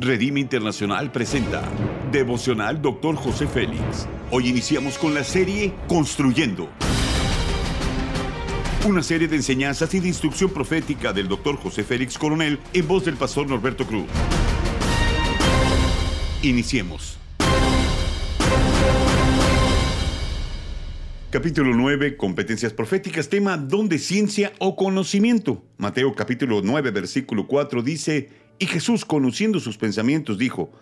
Redime Internacional presenta Devocional Dr. José Félix. Hoy iniciamos con la serie Construyendo. Una serie de enseñanzas y de instrucción profética del Dr. José Félix Coronel en voz del pastor Norberto Cruz. Iniciemos. Capítulo 9, competencias proféticas, tema don de ciencia o conocimiento. Mateo capítulo 9, versículo 4 dice, y Jesús, conociendo sus pensamientos, dijo,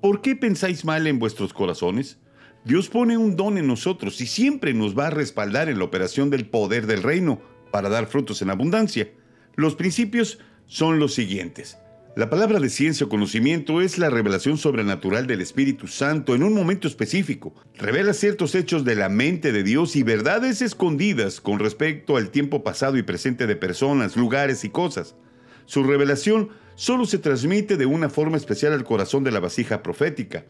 ¿por qué pensáis mal en vuestros corazones? Dios pone un don en nosotros y siempre nos va a respaldar en la operación del poder del reino para dar frutos en abundancia. Los principios son los siguientes. La palabra de ciencia o conocimiento es la revelación sobrenatural del Espíritu Santo en un momento específico. Revela ciertos hechos de la mente de Dios y verdades escondidas con respecto al tiempo pasado y presente de personas, lugares y cosas. Su revelación solo se transmite de una forma especial al corazón de la vasija profética.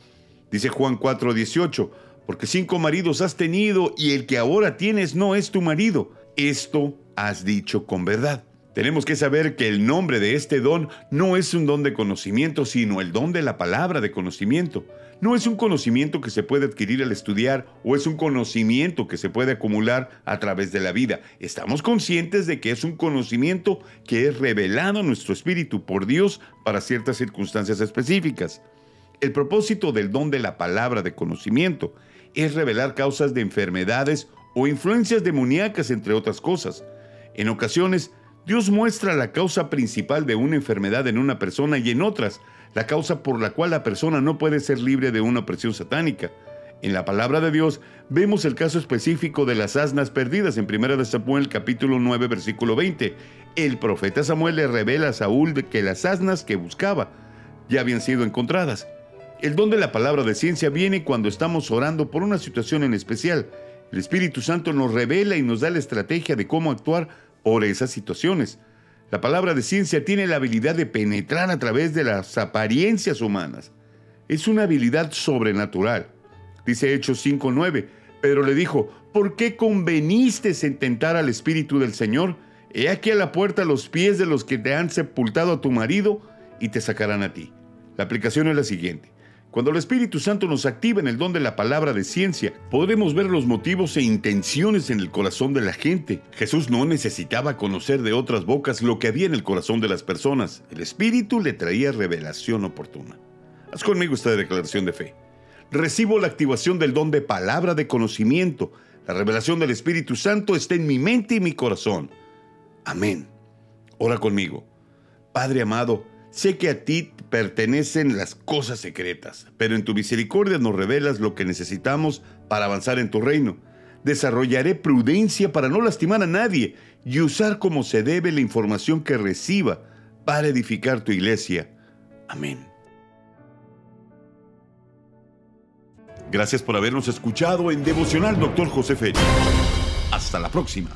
Dice Juan 4:18, porque cinco maridos has tenido y el que ahora tienes no es tu marido. Esto has dicho con verdad. Tenemos que saber que el nombre de este don no es un don de conocimiento, sino el don de la palabra de conocimiento. No es un conocimiento que se puede adquirir al estudiar o es un conocimiento que se puede acumular a través de la vida. Estamos conscientes de que es un conocimiento que es revelado a nuestro espíritu por Dios para ciertas circunstancias específicas. El propósito del don de la palabra de conocimiento es revelar causas de enfermedades o influencias demoníacas, entre otras cosas. En ocasiones, Dios muestra la causa principal de una enfermedad en una persona y en otras, la causa por la cual la persona no puede ser libre de una opresión satánica. En la palabra de Dios vemos el caso específico de las asnas perdidas en 1 Samuel capítulo 9 versículo 20. El profeta Samuel le revela a Saúl que las asnas que buscaba ya habían sido encontradas. El don de la palabra de ciencia viene cuando estamos orando por una situación en especial. El Espíritu Santo nos revela y nos da la estrategia de cómo actuar por esas situaciones. La palabra de ciencia tiene la habilidad de penetrar a través de las apariencias humanas. Es una habilidad sobrenatural. Dice Hechos 5.9. Pero le dijo, ¿por qué conveniste en tentar al Espíritu del Señor? He aquí a la puerta los pies de los que te han sepultado a tu marido y te sacarán a ti. La aplicación es la siguiente. Cuando el Espíritu Santo nos activa en el don de la palabra de ciencia, podremos ver los motivos e intenciones en el corazón de la gente. Jesús no necesitaba conocer de otras bocas lo que había en el corazón de las personas. El Espíritu le traía revelación oportuna. Haz conmigo esta declaración de fe. Recibo la activación del don de palabra de conocimiento. La revelación del Espíritu Santo está en mi mente y mi corazón. Amén. Ora conmigo. Padre amado, Sé que a ti pertenecen las cosas secretas, pero en tu misericordia nos revelas lo que necesitamos para avanzar en tu reino. Desarrollaré prudencia para no lastimar a nadie y usar como se debe la información que reciba para edificar tu iglesia. Amén. Gracias por habernos escuchado en Devocional Dr. José Félix. Hasta la próxima.